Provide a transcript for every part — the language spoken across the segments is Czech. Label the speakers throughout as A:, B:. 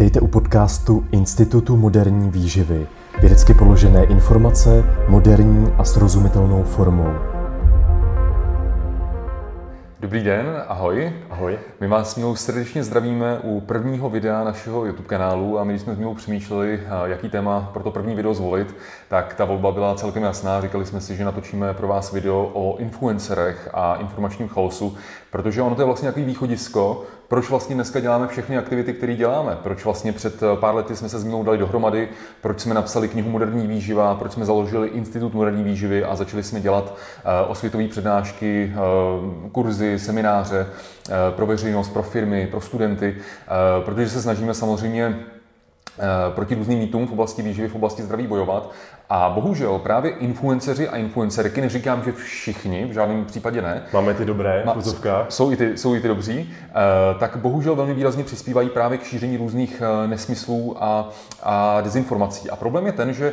A: Vítejte u podcastu Institutu moderní výživy. Vědecky položené informace moderní a srozumitelnou formou.
B: Dobrý den, ahoj.
A: Ahoj.
B: My vás Milou srdečně zdravíme u prvního videa našeho YouTube kanálu a my jsme s Milou přemýšleli, jaký téma pro to první video zvolit, tak ta volba byla celkem jasná. Říkali jsme si, že natočíme pro vás video o influencerech a informačním chaosu, protože ono to je vlastně nějaký východisko, proč vlastně dneska děláme všechny aktivity, které děláme, proč vlastně před pár lety jsme se s dali dohromady, proč jsme napsali knihu Moderní výživa, proč jsme založili Institut moderní výživy a začali jsme dělat eh, osvětové přednášky, eh, kurzy, semináře eh, pro veřejnost, pro firmy, pro studenty, protože se snažíme samozřejmě proti různým mýtům v oblasti výživy, v oblasti zdraví bojovat a bohužel právě influenceři a influencerky, neříkám, že všichni, v žádném případě ne.
A: Máme ty dobré
B: v Jsou i ty, jsou i ty dobří. Eh, tak bohužel velmi výrazně přispívají právě k šíření různých eh, nesmyslů a, a dezinformací. A problém je ten, že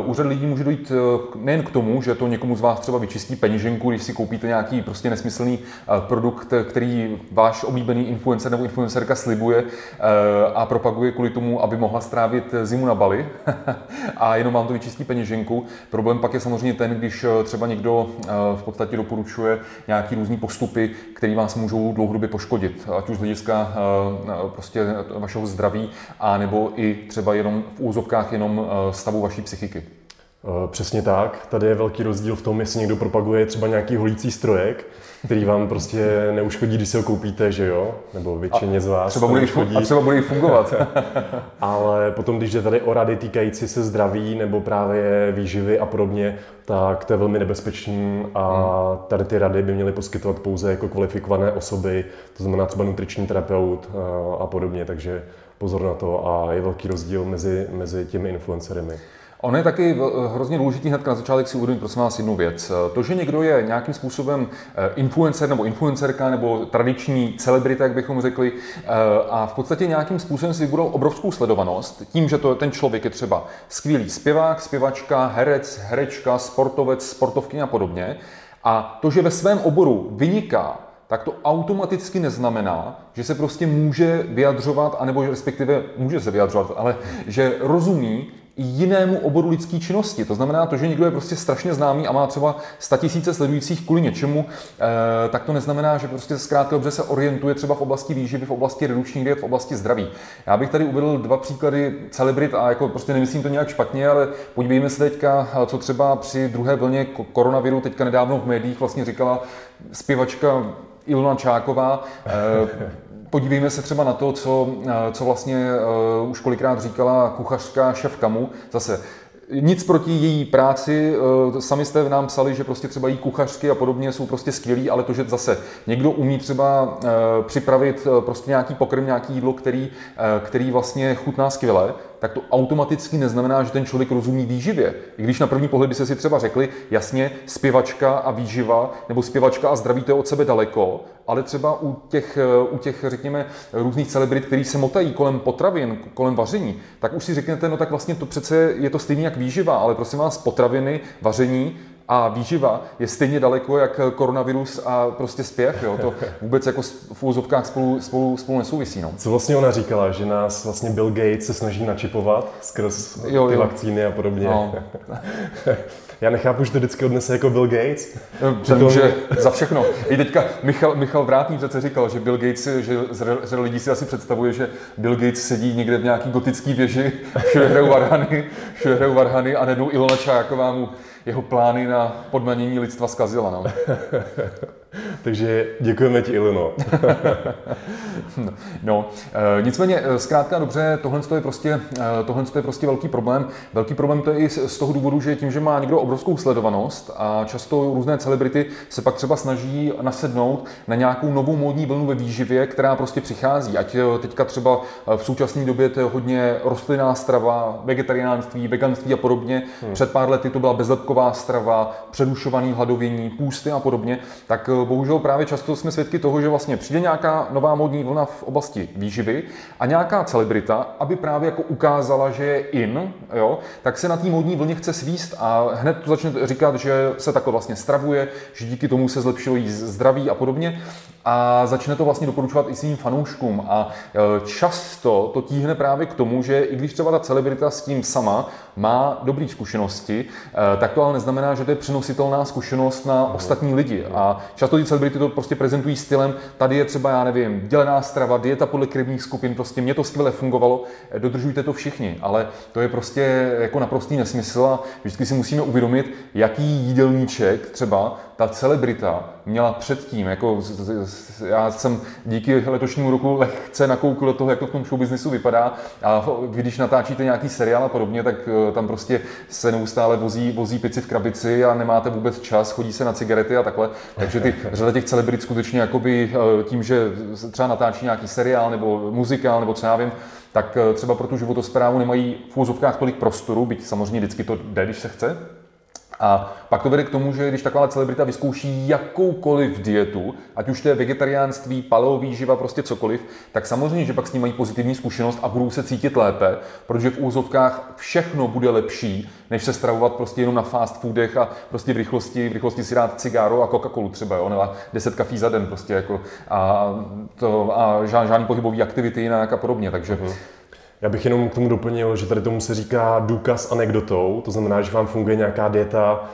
B: uh, úřad lidí může dojít nejen k tomu, že to někomu z vás třeba vyčistí peněženku, když si koupíte nějaký prostě nesmyslný produkt, který váš oblíbený influencer nebo influencerka slibuje a propaguje kvůli tomu, aby mohla strávit zimu na Bali a jenom vám to vyčistí peněženku. Problém pak je samozřejmě ten, když eh, třeba někdo eh, v podstatě doporučuje nějaký různý postupy, které vás můžou dlouhodobě poškodit, ať už z hlediska eh, prostě vašeho zdraví, a nebo i třeba jenom v úzovkách jenom stavu vaší psychiky.
A: Přesně tak. Tady je velký rozdíl v tom, jestli někdo propaguje třeba nějaký holící strojek, který vám prostě neuškodí, když si ho koupíte, že jo? Nebo většině z vás.
B: Třeba bude a třeba bude i fungovat.
A: Ale potom, když jde tady o rady týkající se zdraví nebo právě výživy a podobně, tak to je velmi nebezpečný a hmm. tady ty rady by měly poskytovat pouze jako kvalifikované osoby, to znamená třeba nutriční terapeut a podobně, takže pozor na to a je velký rozdíl mezi, mezi těmi influencerymi.
B: Ono je taky hrozně důležitý hned na začátek si uvědomit, prosím vás, jednu věc. To, že někdo je nějakým způsobem eh, influencer nebo influencerka nebo tradiční celebrita, jak bychom řekli, eh, a v podstatě nějakým způsobem si vybudoval obrovskou sledovanost, tím, že to, ten člověk je třeba skvělý zpěvák, zpěvačka, herec, herečka, sportovec, sportovky a podobně, a to, že ve svém oboru vyniká, tak to automaticky neznamená, že se prostě může vyjadřovat, anebo respektive může se vyjadřovat, ale že rozumí jinému oboru lidské činnosti. To znamená to, že někdo je prostě strašně známý a má třeba tisíce sledujících kvůli něčemu, eh, tak to neznamená, že prostě zkrátka dobře se orientuje třeba v oblasti výživy, v oblasti redukčních diet, v oblasti zdraví. Já bych tady uvedl dva příklady celebrit a jako prostě nemyslím to nějak špatně, ale podívejme se teďka, co třeba při druhé vlně koronaviru teďka nedávno v médiích vlastně říkala zpěvačka Ilona Čáková. Podívejme se třeba na to, co, eh, co vlastně uh, už kolikrát říkala kuchařka šef Kamu. Zase nic proti její práci, eh, sami jste nám psali, že prostě třeba jí kuchařky a podobně jsou prostě skvělí, ale to, že zase někdo umí třeba připravit prostě nějaký pokrm, nějaký jídlo, který, který vlastně chutná skvěle, tak to automaticky neznamená, že ten člověk rozumí výživě. I když na první pohled by se si třeba řekli, jasně, zpěvačka a výživa, nebo zpěvačka a zdraví to je od sebe daleko, ale třeba u těch, u těch řekněme, různých celebrit, který se motají kolem potravin, kolem vaření, tak už si řeknete, no tak vlastně to přece je to stejné jak výživa, ale prosím vás, potraviny, vaření, a výživa je stejně daleko jak koronavirus a prostě zpěv. Jo? To vůbec jako v úzovkách spolu, spolu, spolu nesouvisí. No.
A: Co vlastně ona říkala, že nás vlastně Bill Gates se snaží načipovat skrz jo, ty jo. vakcíny a podobně. No. Já nechápu, že to vždycky odnese jako Bill Gates.
B: Přitom, že za všechno. I teďka Michal, Michal Vrátný přece říkal, že Bill Gates, že řada lidí si asi představuje, že Bill Gates sedí někde v nějaký gotický věži, všude hrajou varhany, všude hrajou varhany a nedou Ilona Čáková mu jeho plány na podmanění lidstva zkazila. No.
A: Takže děkujeme ti, Ilino.
B: no, e, nicméně, e, zkrátka dobře, tohle je, prostě, e, tohle je prostě velký problém. Velký problém to je i z toho důvodu, že tím, že má někdo obrovskou sledovanost a často různé celebrity se pak třeba snaží nasednout na nějakou novou módní vlnu ve výživě, která prostě přichází. Ať teďka třeba v současné době to je hodně rostlinná strava, vegetariánství, veganství a podobně. Hmm. Před pár lety to byla bezlepková strava, předušovaný hladovění, půsty a podobně. Tak bohužel právě často jsme svědky toho, že vlastně přijde nějaká nová modní vlna v oblasti výživy a nějaká celebrita, aby právě jako ukázala, že je in, jo, tak se na té modní vlně chce svíst a hned to začne říkat, že se takhle vlastně stravuje, že díky tomu se zlepšilo jí zdraví a podobně. a začne to vlastně doporučovat i svým fanouškům. A e, často to tíhne právě k tomu, že i když třeba ta celebrita s tím sama má dobré zkušenosti, e, tak to ale neznamená, že to je přenositelná zkušenost na ostatní lidi. A často ty celebrity to prostě prezentují stylem, tady je třeba, já nevím, dělená strava, dieta podle krevních skupin, prostě mě to skvěle fungovalo, e, dodržujte to všichni. Ale to je prostě jako naprostý nesmysl a vždycky si musíme uvědomit, jaký jídelníček třeba ta celebrita měla předtím. Jako, já jsem díky letošnímu roku lehce nakoukl do toho, jak to v tom showbiznisu vypadá a když natáčíte nějaký seriál a podobně, tak eh, tam prostě se neustále vozí, vozí pici v krabici a nemáte vůbec čas, chodí se na cigarety a takhle. Takže ty řada těch celebrit skutečně jakoby eh, tím, že třeba natáčí nějaký seriál nebo muzikál nebo co já vím, tak eh, třeba pro tu životosprávu nemají v úzovkách tolik prostoru, byť samozřejmě vždycky to jde, když se chce, a pak to vede k tomu, že když taková celebrita vyzkouší jakoukoliv dietu, ať už to je vegetariánství, paleovýživa, prostě cokoliv, tak samozřejmě, že pak s ním mají pozitivní zkušenost a budou se cítit lépe, protože v úzovkách všechno bude lepší, než se stravovat prostě jenom na fast foodech a prostě v rychlosti, v rychlosti si dát cigáro a Coca-Colu třeba, jo, nebo 10 kafí za den prostě jako a, to, a žádný pohybový aktivity jinak a podobně, takže uh-huh.
A: Já bych jenom k tomu doplnil, že tady tomu se říká důkaz anekdotou, to znamená, že vám funguje nějaká dieta,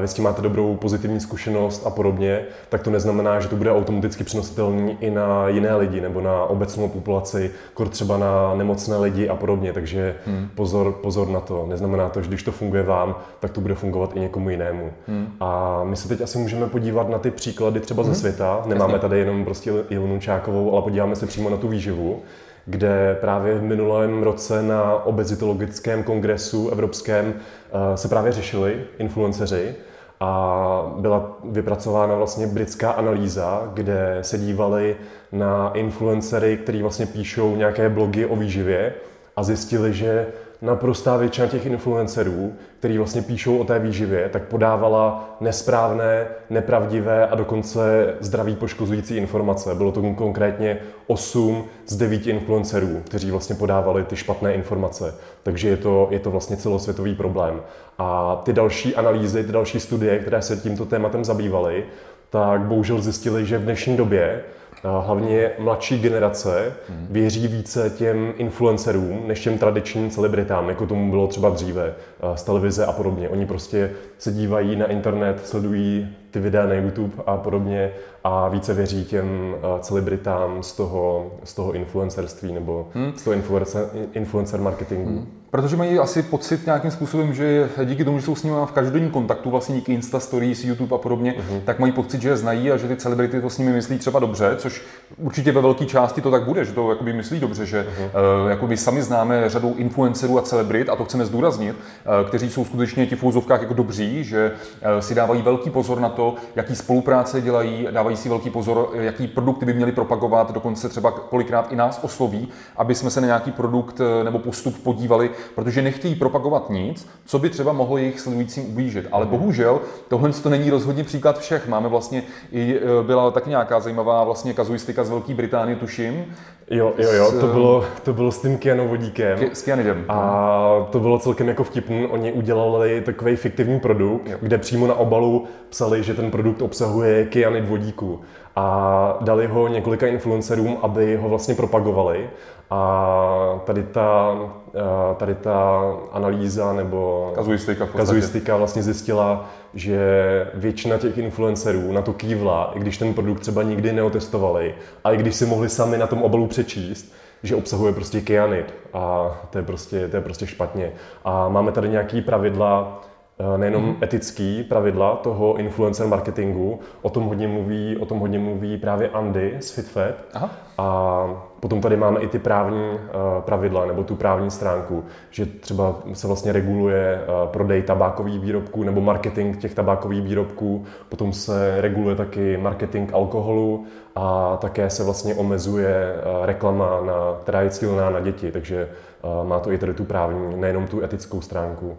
A: vy s tím máte dobrou pozitivní zkušenost a podobně, tak to neznamená, že to bude automaticky přenositelný i na jiné lidi nebo na obecnou populaci, kor třeba na nemocné lidi a podobně, takže hmm. pozor, pozor na to. Neznamená to, že když to funguje vám, tak to bude fungovat i někomu jinému. Hmm. A my se teď asi můžeme podívat na ty příklady třeba hmm. ze světa. Nemáme tady jenom prostě Ilonu Čákovou, ale podíváme se přímo na tu výživu kde právě v minulém roce na obezitologickém kongresu evropském eh, se právě řešili influenceři a byla vypracována vlastně britská analýza, kde se dívali na influencery, kteří vlastně píšou nějaké blogy o výživě a zjistili, že naprostá většina těch influencerů, který vlastně píšou o té výživě, tak podávala nesprávné, nepravdivé a dokonce zdraví poškozující informace. Bylo to konkrétně 8 z 9 influencerů, kteří vlastně podávali ty špatné informace. Takže je to, je to vlastně celosvětový problém. A ty další analýzy, ty další studie, které se tímto tématem zabývaly, tak bohužel zjistili, že v dnešní době hlavně mladší generace věří více těm influencerům než těm tradičním celebritám, jako tomu bylo třeba dříve z televize a podobně. Oni prostě se dívají na internet, sledují ty videa na YouTube a podobně a více věří těm celebritám z toho, z toho influencerství nebo hmm. z toho influencer, influencer marketingu. Hmm.
B: Protože mají asi pocit nějakým způsobem, že díky tomu, že jsou s nimi v každodenním kontaktu, vlastně díky Insta Stories, YouTube a podobně, uh-huh. tak mají pocit, že je znají a že ty celebrity to s nimi myslí třeba dobře, což určitě ve velké části to tak bude, že to jakoby myslí dobře, že uh-huh. uh, jakoby sami známe řadu influencerů a celebrit, a to chceme zdůraznit, uh, kteří jsou skutečně ti v jako dobří, že uh, si dávají velký pozor na to, jaký spolupráce dělají, dávají si velký pozor, jaký produkty by měli propagovat, dokonce třeba kolikrát i nás osloví, aby jsme se na nějaký produkt nebo postup podívali, protože nechtějí propagovat nic, co by třeba mohlo jejich sledujícím ublížit. Ale mhm. bohužel tohle to není rozhodně příklad všech. Máme vlastně i byla taky nějaká zajímavá vlastně kazuistika z Velké Británie, tuším.
A: Jo, jo, jo, to bylo, to bylo s tím kyanovodíkem.
B: S kyanidem.
A: A to bylo celkem jako vtipný. Oni udělali takový fiktivní produkt, jo. kde přímo na obalu psali, že ten produkt obsahuje kyanid vodíku a dali ho několika influencerům, aby ho vlastně propagovali. A tady ta, tady ta analýza nebo
B: kazuistika,
A: kazuistika vlastně zjistila, že většina těch influencerů na to kývla, i když ten produkt třeba nikdy neotestovali, a i když si mohli sami na tom obalu přečíst, že obsahuje prostě kyanid a to je prostě, to je prostě špatně. A máme tady nějaký pravidla, nejenom mm-hmm. etický pravidla toho influencer marketingu, o tom hodně mluví, o tom hodně mluví právě Andy z FitFed. Aha. A potom tady máme i ty právní uh, pravidla, nebo tu právní stránku, že třeba se vlastně reguluje uh, prodej tabákových výrobků nebo marketing těch tabákových výrobků, potom se reguluje taky marketing alkoholu a také se vlastně omezuje reklama, na, která je cílená na děti, takže má to i tady tu právní, nejenom tu etickou stránku.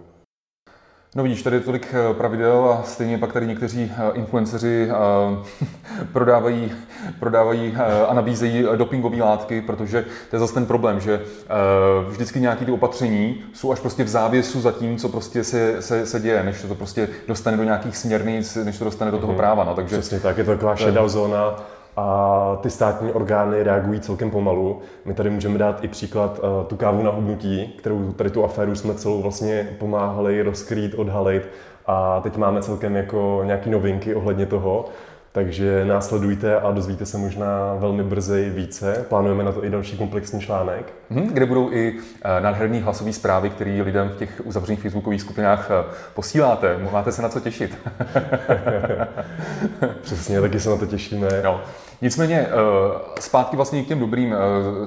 B: No vidíš, tady je tolik eh, pravidel a stejně pak tady někteří eh, influenceři eh, prodávají, prodávají a nabízejí dopingové látky, protože to je zase ten problém, že vždycky nějaké ty opatření jsou až prostě v závěsu za tím, co prostě se, se, se děje, než to prostě dostane do nějakých směrnic, než to dostane do toho mhm. práva. No,
A: takže, Přesně tak, je to taková šedá zóna a ty státní orgány reagují celkem pomalu. My tady můžeme dát i příklad uh, tu kávu na hubnutí, kterou tady tu aféru jsme celou vlastně pomáhali rozkrýt, odhalit a teď máme celkem jako nějaký novinky ohledně toho. Takže následujte a dozvíte se možná velmi brzy více. Plánujeme na to i další komplexní článek.
B: Hmm, kde budou i uh, nádherné hlasové zprávy, které lidem v těch uzavřených facebookových skupinách uh, posíláte. Máte se na co těšit.
A: Přesně, taky se na to těšíme.
B: No. Nicméně eh, zpátky vlastně k těm dobrým. Eh,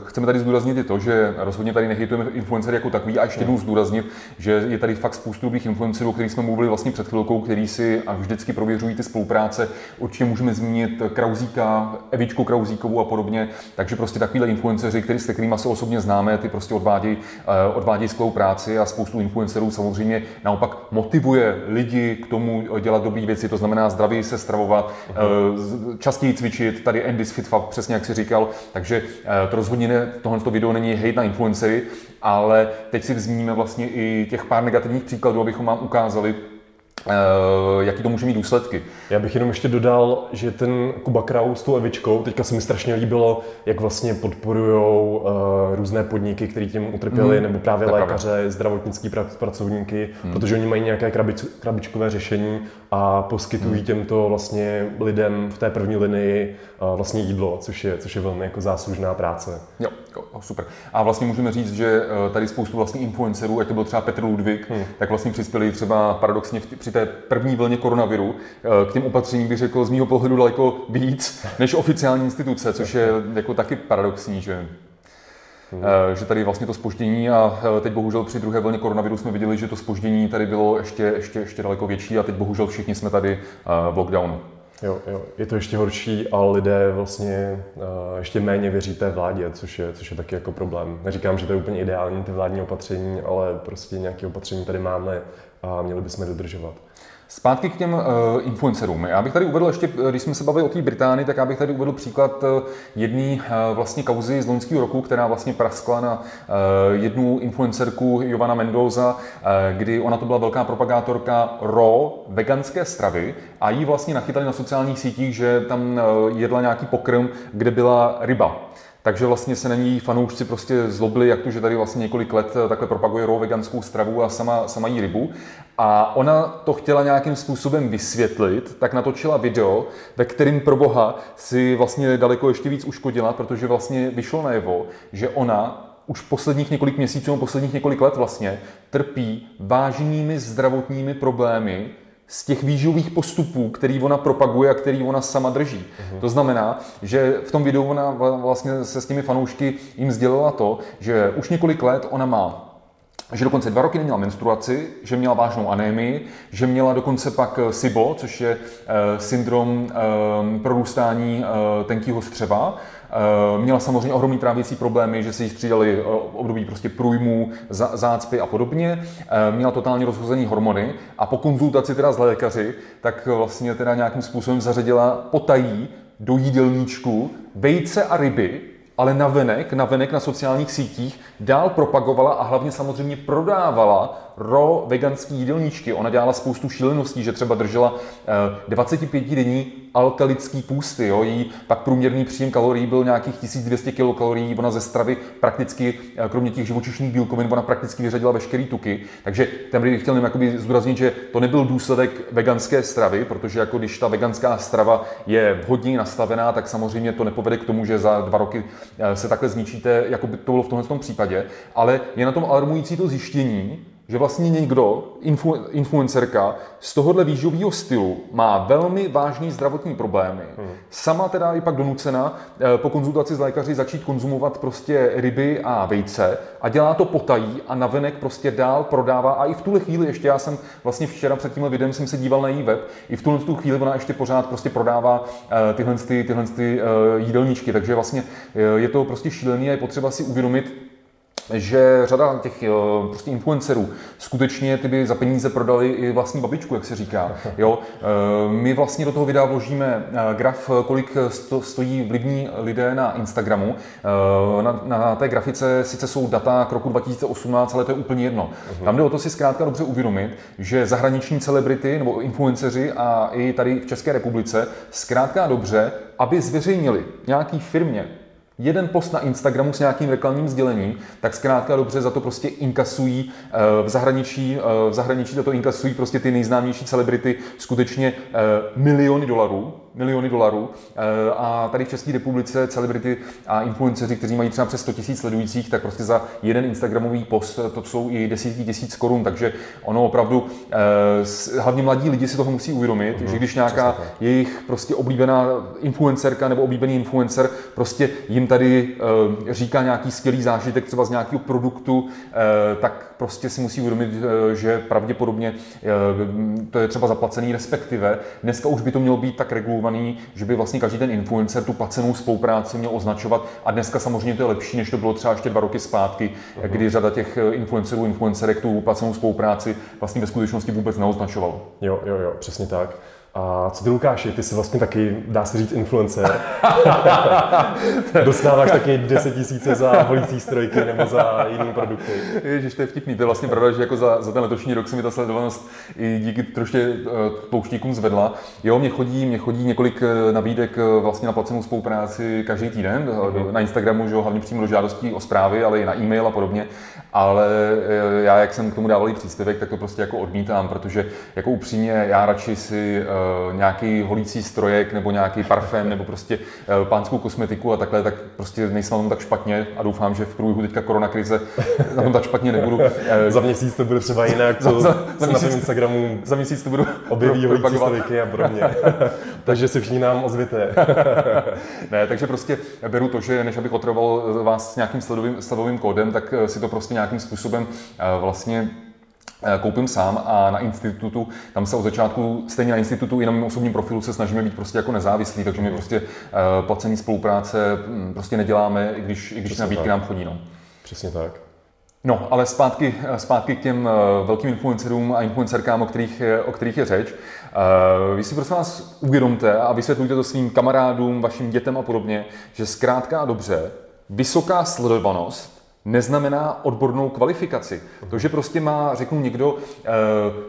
B: chceme tady zdůraznit i to, že rozhodně tady nehejtujeme influencery jako takový a ještě jednou zdůraznit, že je tady fakt spoustu dobrých influencerů, o kterých jsme mluvili vlastně před chvilkou, který si a vždycky prověřují ty spolupráce. Určitě můžeme zmínit Krauzíka, Evičku Krauzíkovou a podobně. Takže prostě takovýhle influenceři, který, s kterými se osobně známe, ty prostě odvádějí, eh, odvádějí skvělou práci a spoustu influencerů samozřejmě naopak motivuje lidi k tomu dělat dobré věci, to znamená zdraví se stravovat, častěji cvičit. Tady Andy Fitfab, přesně jak si říkal, takže eh, to rozhodně ne, tohle to video není hate na influencery, ale teď si zmíníme vlastně i těch pár negativních příkladů, abychom vám ukázali, jaký to může mít důsledky.
A: Já bych jenom ještě dodal, že ten Kuba Kraus s tou Evičkou, teďka se mi strašně líbilo, jak vlastně podporují uh, různé podniky, které tím utrpěli, mm. nebo právě tak lékaře, právě. zdravotnický pracovníky, mm. protože oni mají nějaké krabič, krabičkové řešení a poskytují mm. těmto vlastně lidem v té první linii uh, vlastně jídlo, což je, což je velmi jako záslužná práce.
B: Jo, jo, super. A vlastně můžeme říct, že tady spoustu vlastně influencerů, ať to byl třeba Petr Ludvík, mm. tak vlastně přispěli třeba paradoxně v, při té první vlně koronaviru eh, k těm opatřením bych řekl z mého pohledu daleko víc než oficiální instituce, což je jako taky paradoxní, že Hmm. že tady vlastně to spoždění a eh, teď bohužel při druhé vlně koronaviru jsme viděli, že to spoždění tady bylo ještě, ještě, ještě daleko větší a teď bohužel všichni jsme tady v lockdownu.
A: Jo, jo, je to ještě horší a lidé vlastně uh, ještě méně věří té vládě, což je, což je taky jako problém. Neříkám, že to je úplně ideální ty vládní opatření, ale prostě nějaké opatření tady máme a měli bychom dodržovat.
B: Zpátky k těm uh, influencerům. Já bych tady uvedl ještě, eh, když jsme se bavili o té Británii, tak já bych tady uvedl příklad uh, jedné uh, vlastně kauzy z loňského roku, která vlastně praskla na uh, jednu influencerku Jovana Mendoza, uh, kdy ona to byla velká propagátorka raw veganské stravy a jí vlastně nachytali na sociálních sítích, že tam uh, jedla nějaký pokrm, kde byla ryba. Takže vlastně se na ní fanoušci prostě zlobili, jak to, že tady vlastně několik let takhle propaguje raw veganskou stravu a sama, sama jí rybu. A ona to chtěla nějakým způsobem vysvětlit, tak natočila video, ve kterým pro boha si vlastně daleko ještě víc uškodila, protože vlastně vyšlo najevo, že ona už posledních několik měsíců, posledních několik let vlastně trpí vážnými zdravotními problémy, z těch výživových postupů, který ona propaguje a který ona sama drží. Uh-huh. To znamená, že v tom videu ona vlastně se s těmi fanoušky jim sdělila to, že už několik let ona má že dokonce dva roky neměla menstruaci, že měla vážnou anémii, že měla dokonce pak eh, SIBO, což je e, syndrom e, prorůstání e, tenkého střeva, Eh, měla samozřejmě ohromný trávicí problémy, že se jí střídali eh, období prostě průjmů, zácpy a podobně. Eh, měla totálně rozhozený hormony a po konzultaci teda s lékaři, tak vlastně teda nějakým způsobem zařadila potají do jídelníčku vejce a ryby, ale navenek, navenek na sociálních sítích dál propagovala a hlavně samozřejmě prodávala raw veganský jídelníčky. Ona dělala spoustu šíleností, že třeba držela 25 denní alkalický půsty. Jo? Jí pak průměrný příjem kalorií byl nějakých 1200 kilokalorií. Ona ze stravy prakticky, eh, kromě těch živočišných bílkovin, ona prakticky vyřadila veškeré tuky. Takže ten bych chtěl jakoby zdůraznit, že to nebyl důsledek veganské stravy, protože jako když ta veganská strava je vhodně nastavená, tak samozřejmě to nepovede k tomu, že za dva roky eh, se takhle zničíte, jako by to bylo v tomhle případě. Ale je na tom alarmující to zjištění, že vlastně někdo, influ, influencerka, z tohohle výživového stylu má velmi vážný zdravotní problémy. Hmm. Sama teda je pak donucena eh, po konzultaci s lékaři začít konzumovat prostě ryby a vejce a dělá to potají a navenek prostě dál prodává a i v tuhle chvíli ještě, já jsem vlastně včera před tímhle videem jsem se díval na její web, i v tuhle tu chvíli ona ještě pořád prostě prodává eh, tyhle, ty, tyhle ty, uh, jídelníčky, takže vlastně je to prostě šílený a je potřeba si uvědomit, že řada těch eh, prostě influencerů skutečně ty by za peníze prodali i vlastní babičku, jak se říká. Jo? Eh, my vlastně do toho videa vložíme eh, graf, kolik stojí vlivní lidé na Instagramu. Na, na té grafice sice jsou data k roku 2018, ale to je úplně jedno. Uh-huh. Tam jde o to si zkrátka dobře uvědomit, že zahraniční celebrity nebo influenceři a i tady v České republice zkrátka dobře, aby zveřejnili nějaký firmě jeden post na Instagramu s nějakým reklamním sdělením, tak zkrátka dobře za to prostě inkasují eh, v zahraničí, eh, v zahraničí za to inkasují prostě ty nejznámější celebrity skutečně eh, miliony dolarů, miliony dolarů. A tady v České republice celebrity a influenceři, kteří mají třeba přes 100 000 sledujících, tak prostě za jeden Instagramový post to jsou i desítky tisíc korun, takže ono opravdu, hlavně mladí lidi si toho musí uvědomit, mm, že když nějaká jejich prostě oblíbená influencerka nebo oblíbený influencer prostě jim tady říká nějaký skvělý zážitek třeba z nějakého produktu, tak prostě si musí uvědomit, že pravděpodobně to je třeba zaplacený, respektive dneska už by to mělo být tak regulovaný, že by vlastně každý ten influencer tu placenou spolupráci měl označovat a dneska samozřejmě to je lepší, než to bylo třeba ještě dva roky zpátky, uh-huh. kdy řada těch influencerů, influencerek tu placenou spolupráci vlastně ve skutečnosti vůbec neoznačovalo.
A: Jo, jo, jo, přesně tak. A co ty Lukáši, ty jsi vlastně taky, dá se říct, influencer. Dostáváš taky 10 tisíce za holící strojky nebo za jiný produkty.
B: Ježiš, to je vtipný. To je vlastně pravda, že jako za, za ten letošní rok se mi ta sledovanost i díky troště uh, pouštíkům zvedla. Jo, mě chodí, mě chodí několik eh, nabídek eh, vlastně na placenou spolupráci každý týden. Mm-hmm. Na Instagramu, že jo, hlavně přímo do žádostí o zprávy, ale i na e-mail a podobně. Ale já, jak jsem k tomu dával příspěvek, tak to prostě jako odmítám, protože jako upřímně já radši si uh, nějaký holící strojek nebo nějaký parfém nebo prostě eh, pánskou kosmetiku a takhle, tak prostě nejsem na tom tak špatně a doufám, že v průběhu teďka koronakrize na tom tak špatně nebudu.
A: Za měsíc to bude třeba jinak, co za, za, měsíc, na Instagramu
B: za měsíc to budu
A: objeví holící strojky a podobně. takže si všichni nám ozvěte.
B: ne, takže prostě beru to, že než abych otravoval vás s nějakým sledovým, sledovým kódem, tak si to prostě nějakým způsobem vlastně Eh, koupím sám a na institutu, tam se od začátku, stejně na institutu i na mém osobním profilu se snažíme být prostě jako nezávislí, takže my prostě uh, placený spolupráce hm, prostě neděláme, i když, i když nabídky nám chodí. No.
A: Přesně tak.
B: No, ale zpátky, zpátky k těm velkým influencerům a influencerkám, o kterých, o kterých je řeč. Vy si prosím vás uvědomte a vysvětlujte to svým kamarádům, vašim dětem a podobně, že zkrátka a dobře, vysoká sledovanost neznamená odbornou kvalifikaci. To, že prostě má, řeknu někdo,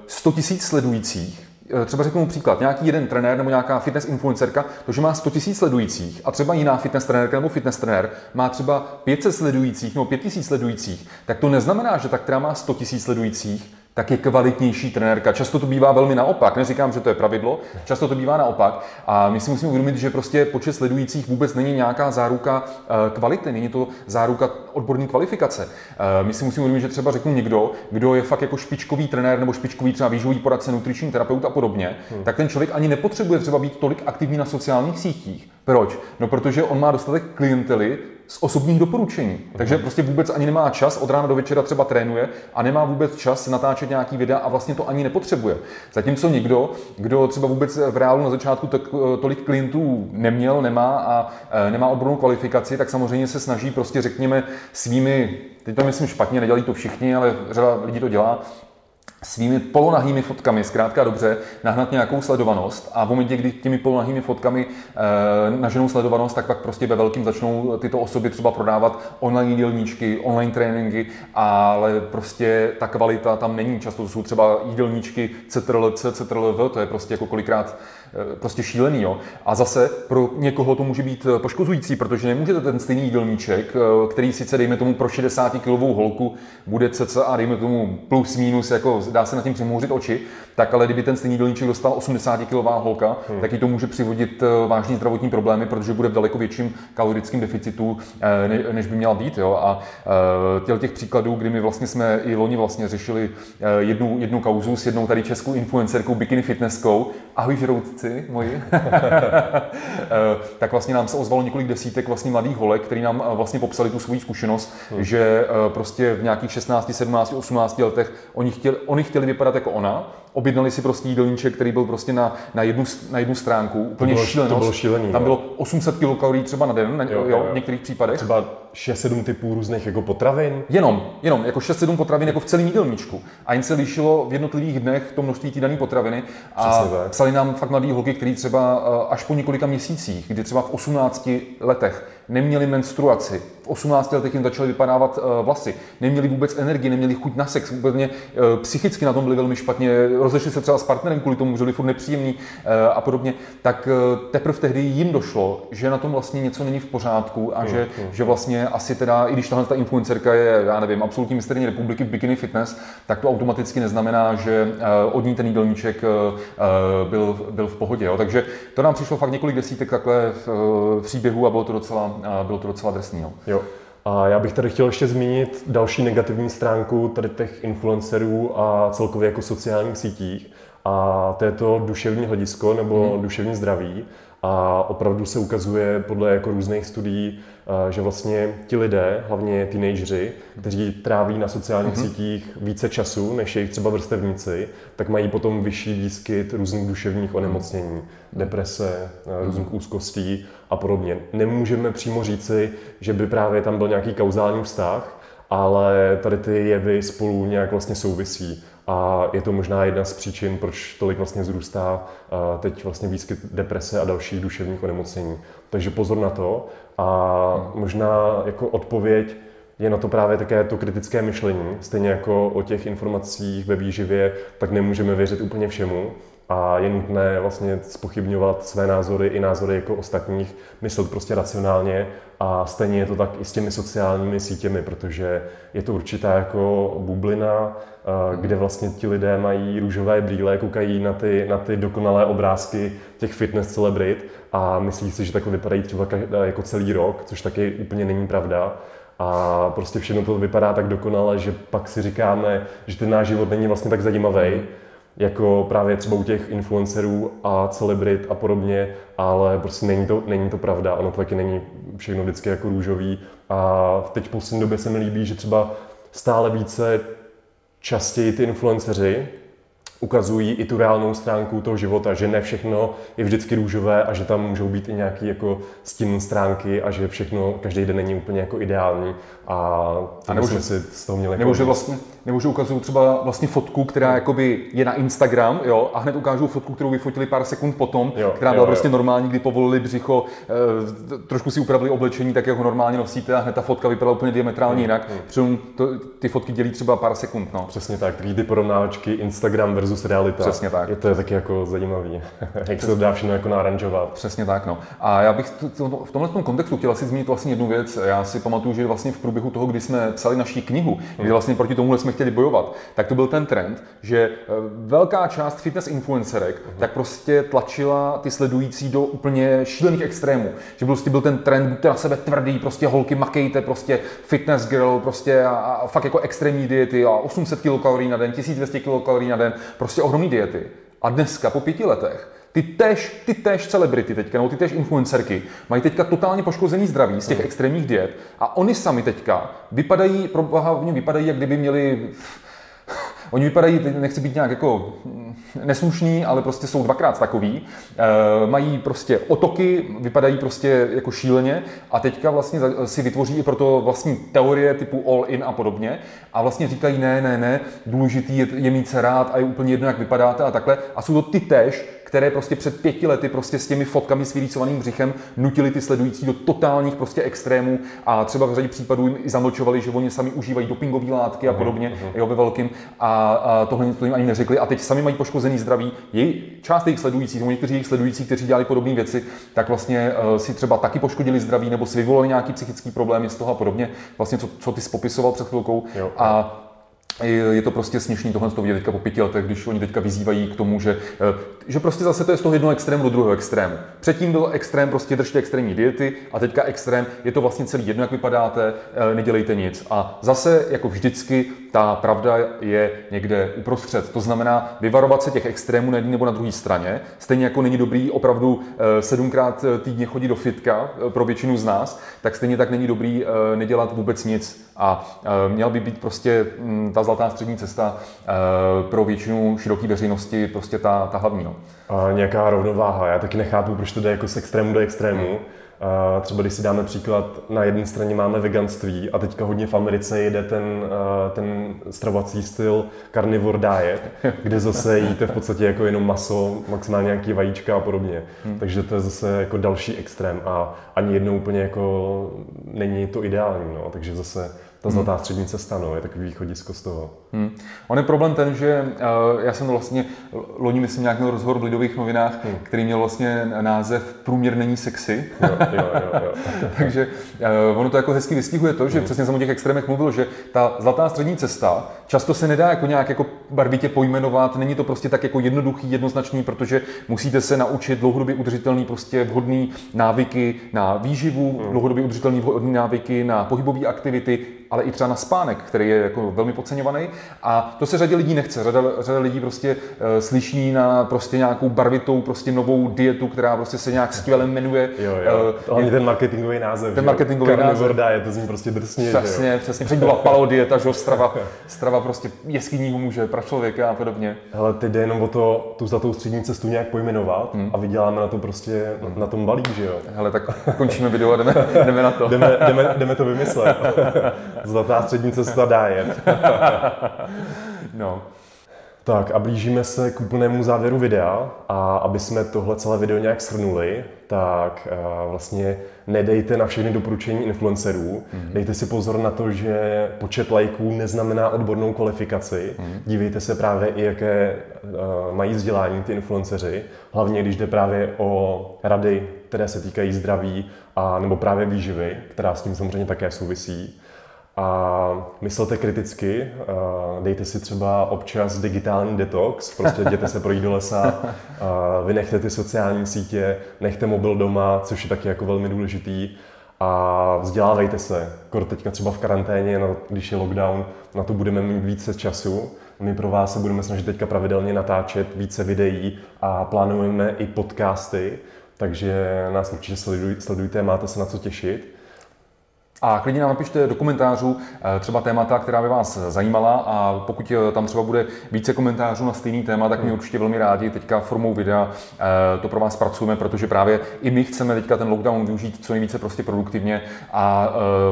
B: 100 eh, tisíc sledujících, eh, třeba řeknu příklad, nějaký jeden trenér nebo nějaká fitness influencerka, to, že má 100 tisíc sledujících a třeba jiná fitness trenérka nebo fitness trenér má třeba 500 sledujících nebo 5000 sledujících, tak to neznamená, že ta, která má 100 tisíc sledujících, tak je kvalitnější trenérka. Často to bývá velmi naopak. Neříkám, že to je pravidlo, často to bývá naopak. A my si musíme uvědomit, že prostě počet sledujících vůbec není nějaká záruka eh, kvality, není to záruka odborné kvalifikace. Eh, my si musíme uvědomit, že třeba řeknu někdo, kdo je fakt jako špičkový trenér nebo špičkový třeba výživový poradce, nutriční terapeut a podobně, hmm. tak ten člověk ani nepotřebuje třeba být tolik aktivní na sociálních sítích. Proč? No, protože on má dostatek klientely, z osobních doporučení. Takže prostě vůbec ani nemá čas, od rána do večera třeba trénuje a nemá vůbec čas natáčet nějaký videa a vlastně to ani nepotřebuje. Zatímco někdo, kdo třeba vůbec v reálu na začátku eh, tolik klientů neměl, nemá a e, nemá odbornou kvalifikaci, tak samozřejmě se snaží prostě řekněme svými, teď to myslím špatně, nedělají to všichni, ale řada lidí to dělá, svými polonahými fotkami, zkrátka dobře, nahnat nějakou sledovanost a v momentě, kdy těmi polonahými fotkami e, naženou sledovanost, tak pak prostě ve velkým začnou tyto osoby třeba prodávat online jídelníčky, online tréninky, ale prostě ta kvalita tam není. Často to jsou třeba jídelníčky CTRL-C, CTRL-V, to je prostě jako kolikrát prostě šílený. Jo? A zase pro někoho to může být eh, poškozující, protože nemůžete ten stejný jídelníček, eh, který sice dejme tomu pro 60 kilovou holku bude cca, dejme tomu plus minus, jako dá se na tím přemouřit oči, tak ale kdyby ten stejný jídelníček dostal 80 kilová holka, hmm. tak jí to může přivodit vážný zdravotní problémy, protože bude v daleko větším kalorickém deficitu, než by měla být. Jo? A těch příkladů, kdy my vlastně jsme i loni vlastně řešili jednu, jednu kauzu s jednou tady českou influencerkou, bikini fitnesskou, ahoj žroutci, kluci moji, eh, tak vlastně nám se ozvalo několik desítek vlastně mladých holek, kteří nám eh, vlastně popsali tu svou zkušenost, hmm. že eh, prostě v nějakých 16, 17, 18 letech oni chtěli, oni chtěli vypadat jako ona, objednali si prostě jídelníček, který byl prostě na, na, jednu, na jednu stránku, úplně
A: to bylo,
B: šílenost.
A: To bylo šílený,
B: Tam bylo 800 kilokalorií třeba na den, na, jo, jo, jo, v některých případech.
A: Třeba 6-7 typů různých jako potravin.
B: Jenom, jenom, jako 6-7 potravin jako v celém jídelníčku. A jen se lišilo v jednotlivých dnech to množství té dané potraviny. A
A: Přesně tak.
B: psali nám fakt mladí holky, kteří třeba eh, až po několika měsících, kdy třeba v 18 letech neměli menstruaci, v 18 letech jim začaly vypadávat eh, vlasy, neměli vůbec energii, neměli chuť na sex, úplně eh, psychicky na tom byli velmi špatně, rozešli se třeba s partnerem kvůli tomu, že byli furt nepříjemný eh, a podobně, tak teprve tehdy jim došlo, že na tom vlastně něco není v pořádku a že, že vlastně asi teda, i když tahle ta influencerka je, já nevím, absolutní mistrně republiky v bikini fitness, tak to automaticky neznamená, že od ní ten jídelníček byl, byl v pohodě. Jo. Takže to nám přišlo fakt několik desítek takhle příběhů a bylo to docela, bylo to docela drsný. Jo.
A: jo. A já bych tady chtěl ještě zmínit další negativní stránku tady těch influencerů a celkově jako sociálních sítích. A to je to duševní hledisko nebo hmm. duševní zdraví. A opravdu se ukazuje podle jako různých studií, že vlastně ti lidé, hlavně teenageři, kteří tráví na sociálních mm-hmm. sítích více času než jejich třeba vrstevníci, tak mají potom vyšší výskyt různých duševních onemocnění, deprese, eh, různých úzkostí a podobně. Nemůžeme přímo říci, že by právě tam byl nějaký kauzální vztah, ale tady ty jevy spolu nějak vlastně souvisí. A je to možná jedna z příčin, proč tolik vlastně zrůstá teď vlastně výskyt deprese a dalších duševních onemocnění. Takže pozor na to. A možná jako odpověď je na to právě také to kritické myšlení. Stejně jako o těch informacích ve výživě, tak nemůžeme věřit úplně všemu a je nutné vlastně spochybňovat své názory i názory jako ostatních, myslet prostě racionálně a stejně je to tak i s těmi sociálními sítěmi, protože je to určitá jako bublina, kde vlastně ti lidé mají růžové brýle, koukají na ty, na ty dokonalé obrázky těch fitness celebrit a myslí si, že takhle vypadají třeba jako celý rok, což taky úplně není pravda. A prostě všechno to vypadá tak dokonale, že pak si říkáme, že ten náš život není vlastně tak zajímavý, jako právě třeba u těch influencerů a celebrit a podobně, ale prostě není to, není to pravda, ono to taky není všechno vždycky jako růžový. A teď v poslední době se mi líbí, že třeba stále více častěji ty influenceři ukazují i tu reálnou stránku toho života, že ne všechno je vždycky růžové a že tam můžou být i nějaké jako stinné stránky a že všechno každý den není úplně jako ideální a, a nebo jsme si z toho měli
B: nebo že vlastně, nebo že ukazují třeba vlastně fotku, která jakoby je na Instagram, jo, a hned ukážou fotku, kterou vyfotili pár sekund potom, jo, která byla jo, prostě jo. normální, kdy povolili břicho, e, trošku si upravili oblečení, tak jak ho normálně nosíte a hned ta fotka vypadala úplně diametrálně hmm, jinak. Hmm. Přitom to, ty fotky dělí třeba pár sekund. No.
A: Přesně tak, ty porovnáčky Instagram versus realita.
B: Přesně tak.
A: Je to je taky jako zajímavý, jak se to dá všechno jako naranžovat.
B: Přesně tak, no. A já bych v tomhle tom kontextu chtěl si zmínit vlastně jednu věc. Já si pamatuju, že vlastně v průběhu toho, kdy jsme psali naší knihu, kdy vlastně proti tomu jsme chtěli bojovat, tak to byl ten trend, že eh, velká část fitness influencerek uh-huh. tak prostě tlačila ty sledující do úplně šílených extrémů. Že prostě byl ten trend, buďte na sebe tvrdý, prostě holky makejte, prostě fitness girl, prostě a, a fakt jako extrémní diety a 800 kilokalorií na den, 1200 kilokalorií na den, prostě ohromné diety. A dneska po pěti letech ty též, ty též celebrity teďka, nebo ty též influencerky, mají teďka totálně poškozený zdraví z těch hmm. extrémních diet a oni sami teďka vypadají, pro boha, oni vypadají, jak kdyby měli Oni vypadají, nechci být nějak jako mm, neslušný, ale prostě jsou dvakrát takový. E, mají prostě otoky, vypadají prostě jako šíleně a teďka vlastně si vytvoří i proto vlastní teorie typu all in a podobně a vlastně říkají ne, ne, ne, důležitý je, je mít se rád a je úplně jedno, jak vypadáte a takhle. A jsou to ty tež, které prostě před pěti lety prostě s těmi fotkami s vylícovaným břichem nutili ty sledující do totálních prostě extrémů a třeba v řadě případů jim i zamlčovali, že oni sami užívají dopingové látky a podobně, uh-huh. jo, ve velkým a, a tohle to jim ani neřekli a teď sami mají poškozený zdraví. Jej, část jejich sledujících, nebo někteří jejich sledující, kteří dělali podobné věci, tak vlastně uh, si třeba taky poškodili zdraví nebo si vyvolali nějaký psychický problémy z toho a podobně. Vlastně, co, co ty popisoval před chvilkou. Jo. A je to prostě směšný tohle to vidět teďka po pěti letech, když oni teďka vyzývají k tomu, že, eh, že prostě zase to je z toho jednoho extrému do druhého extrému. Předtím byl extrém, prostě držte extrémní diety a teďka extrém, je to vlastně celý jedno, jak vypadáte, eh, nedělejte nic. A zase, jako vždycky, ta pravda je někde uprostřed. To znamená vyvarovat se těch extrémů na jedné nebo na druhé straně. Stejně jako není dobrý opravdu eh, sedmkrát týdně chodit do fitka pro většinu z nás, tak stejně tak není dobrý nedělat vůbec nic. A měla by být prostě mm, ta zlatá střední cesta pro většinu široké veřejnosti prostě ta, ta hlavní. No.
A: A nějaká rovnováha. Já taky nechápu, proč to jde jako z extrému do extrému. Hmm a třeba když si dáme příklad, na jedné straně máme veganství a teďka hodně v Americe jede ten, ten stravovací styl carnivore diet, kde zase jíte v podstatě jako jenom maso, maximálně nějaký vajíčka a podobně. Hmm. Takže to je zase jako další extrém a ani jednou úplně jako není to ideální. No. Takže zase ta zlatá hmm. střední cesta, no, je takový východisko z toho. Hmm.
B: On je problém ten, že uh, já jsem vlastně loni, myslím, nějak měl rozhovor v Lidových novinách, hmm. který měl vlastně název Průměr není sexy. Jo, jo, jo, jo. Takže uh, ono to jako hezky vystihuje to, že hmm. přesně jsem o těch extrémech mluvil, že ta zlatá střední cesta často se nedá jako nějak jako barvitě pojmenovat, není to prostě tak jako jednoduchý, jednoznačný, protože musíte se naučit dlouhodobě udržitelný, prostě vhodný návyky na výživu, hmm. dlouhodobě udržitelný vhodný návyky na pohybové aktivity, ale i třeba na spánek, který je jako velmi podceňovaný. A to se řadě lidí nechce. Řada, řada lidí prostě uh, slyší na prostě nějakou barvitou, prostě novou dietu, která prostě se nějak skvěle jmenuje.
A: Jo, jo. Uh, je, ten marketingový název.
B: Ten marketingový název.
A: je to zní prostě drsně.
B: Přesně, že přesně. Předtím byla paleo dieta, že strava, strava prostě jeskyního muže pro člověka a podobně.
A: Ale teď jde jenom o to, tu zlatou střední cestu nějak pojmenovat hmm. a vyděláme na to prostě hmm. na tom balík, že jo.
B: Hele, tak končíme video a jdeme, jdeme na to.
A: jdeme, jdeme, jdeme to vymyslet. Zlatá střední cesta diet. no. Tak a blížíme se k úplnému závěru videa a aby jsme tohle celé video nějak shrnuli, tak vlastně nedejte na všechny doporučení influencerů. Mm-hmm. Dejte si pozor na to, že počet lajků neznamená odbornou kvalifikaci. Mm-hmm. Dívejte se právě i, jaké uh, mají vzdělání ty influenceři. Hlavně, když jde právě o rady, které se týkají zdraví a nebo právě výživy, která s tím samozřejmě také souvisí. A myslete kriticky, dejte si třeba občas digitální detox, prostě jděte se projít do lesa, vynechte ty sociální sítě, nechte mobil doma, což je taky jako velmi důležitý a vzdělávejte se. Kor teďka třeba v karanténě, no, když je lockdown, na to budeme mít více času. My pro vás se budeme snažit teďka pravidelně natáčet více videí a plánujeme i podcasty, takže nás určitě sledujte, máte se na co těšit.
B: A klidně nám napište do komentářů eh, třeba témata, která by vás zajímala a pokud eh, tam třeba bude více komentářů na stejný téma, tak my hmm. určitě velmi rádi teďka formou videa eh, to pro vás pracujeme, protože právě i my chceme teďka ten lockdown využít co nejvíce prostě produktivně a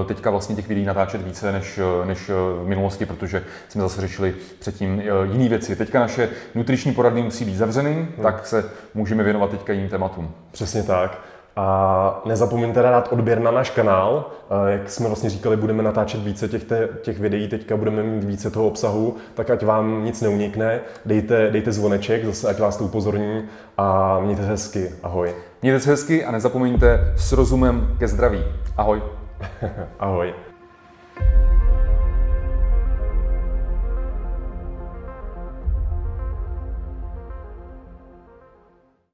B: teďka vlastně těch videí natáčet více než, než v minulosti, protože jsme zase řešili předtím jiné věci. Teďka naše nutriční poradny musí být zavřený, hmm. tak se můžeme věnovat teďka jiným tématům.
A: Přesně tak. A nezapomeňte dát odběr na náš kanál. Jak jsme vlastně říkali, budeme natáčet více těch, te, těch videí, teďka budeme mít více toho obsahu, tak ať vám nic neunikne. Dejte, dejte zvoneček, zase ať vás to upozorní a mějte se hezky. Ahoj.
B: Mějte se hezky a nezapomeňte s rozumem ke zdraví. Ahoj.
A: Ahoj.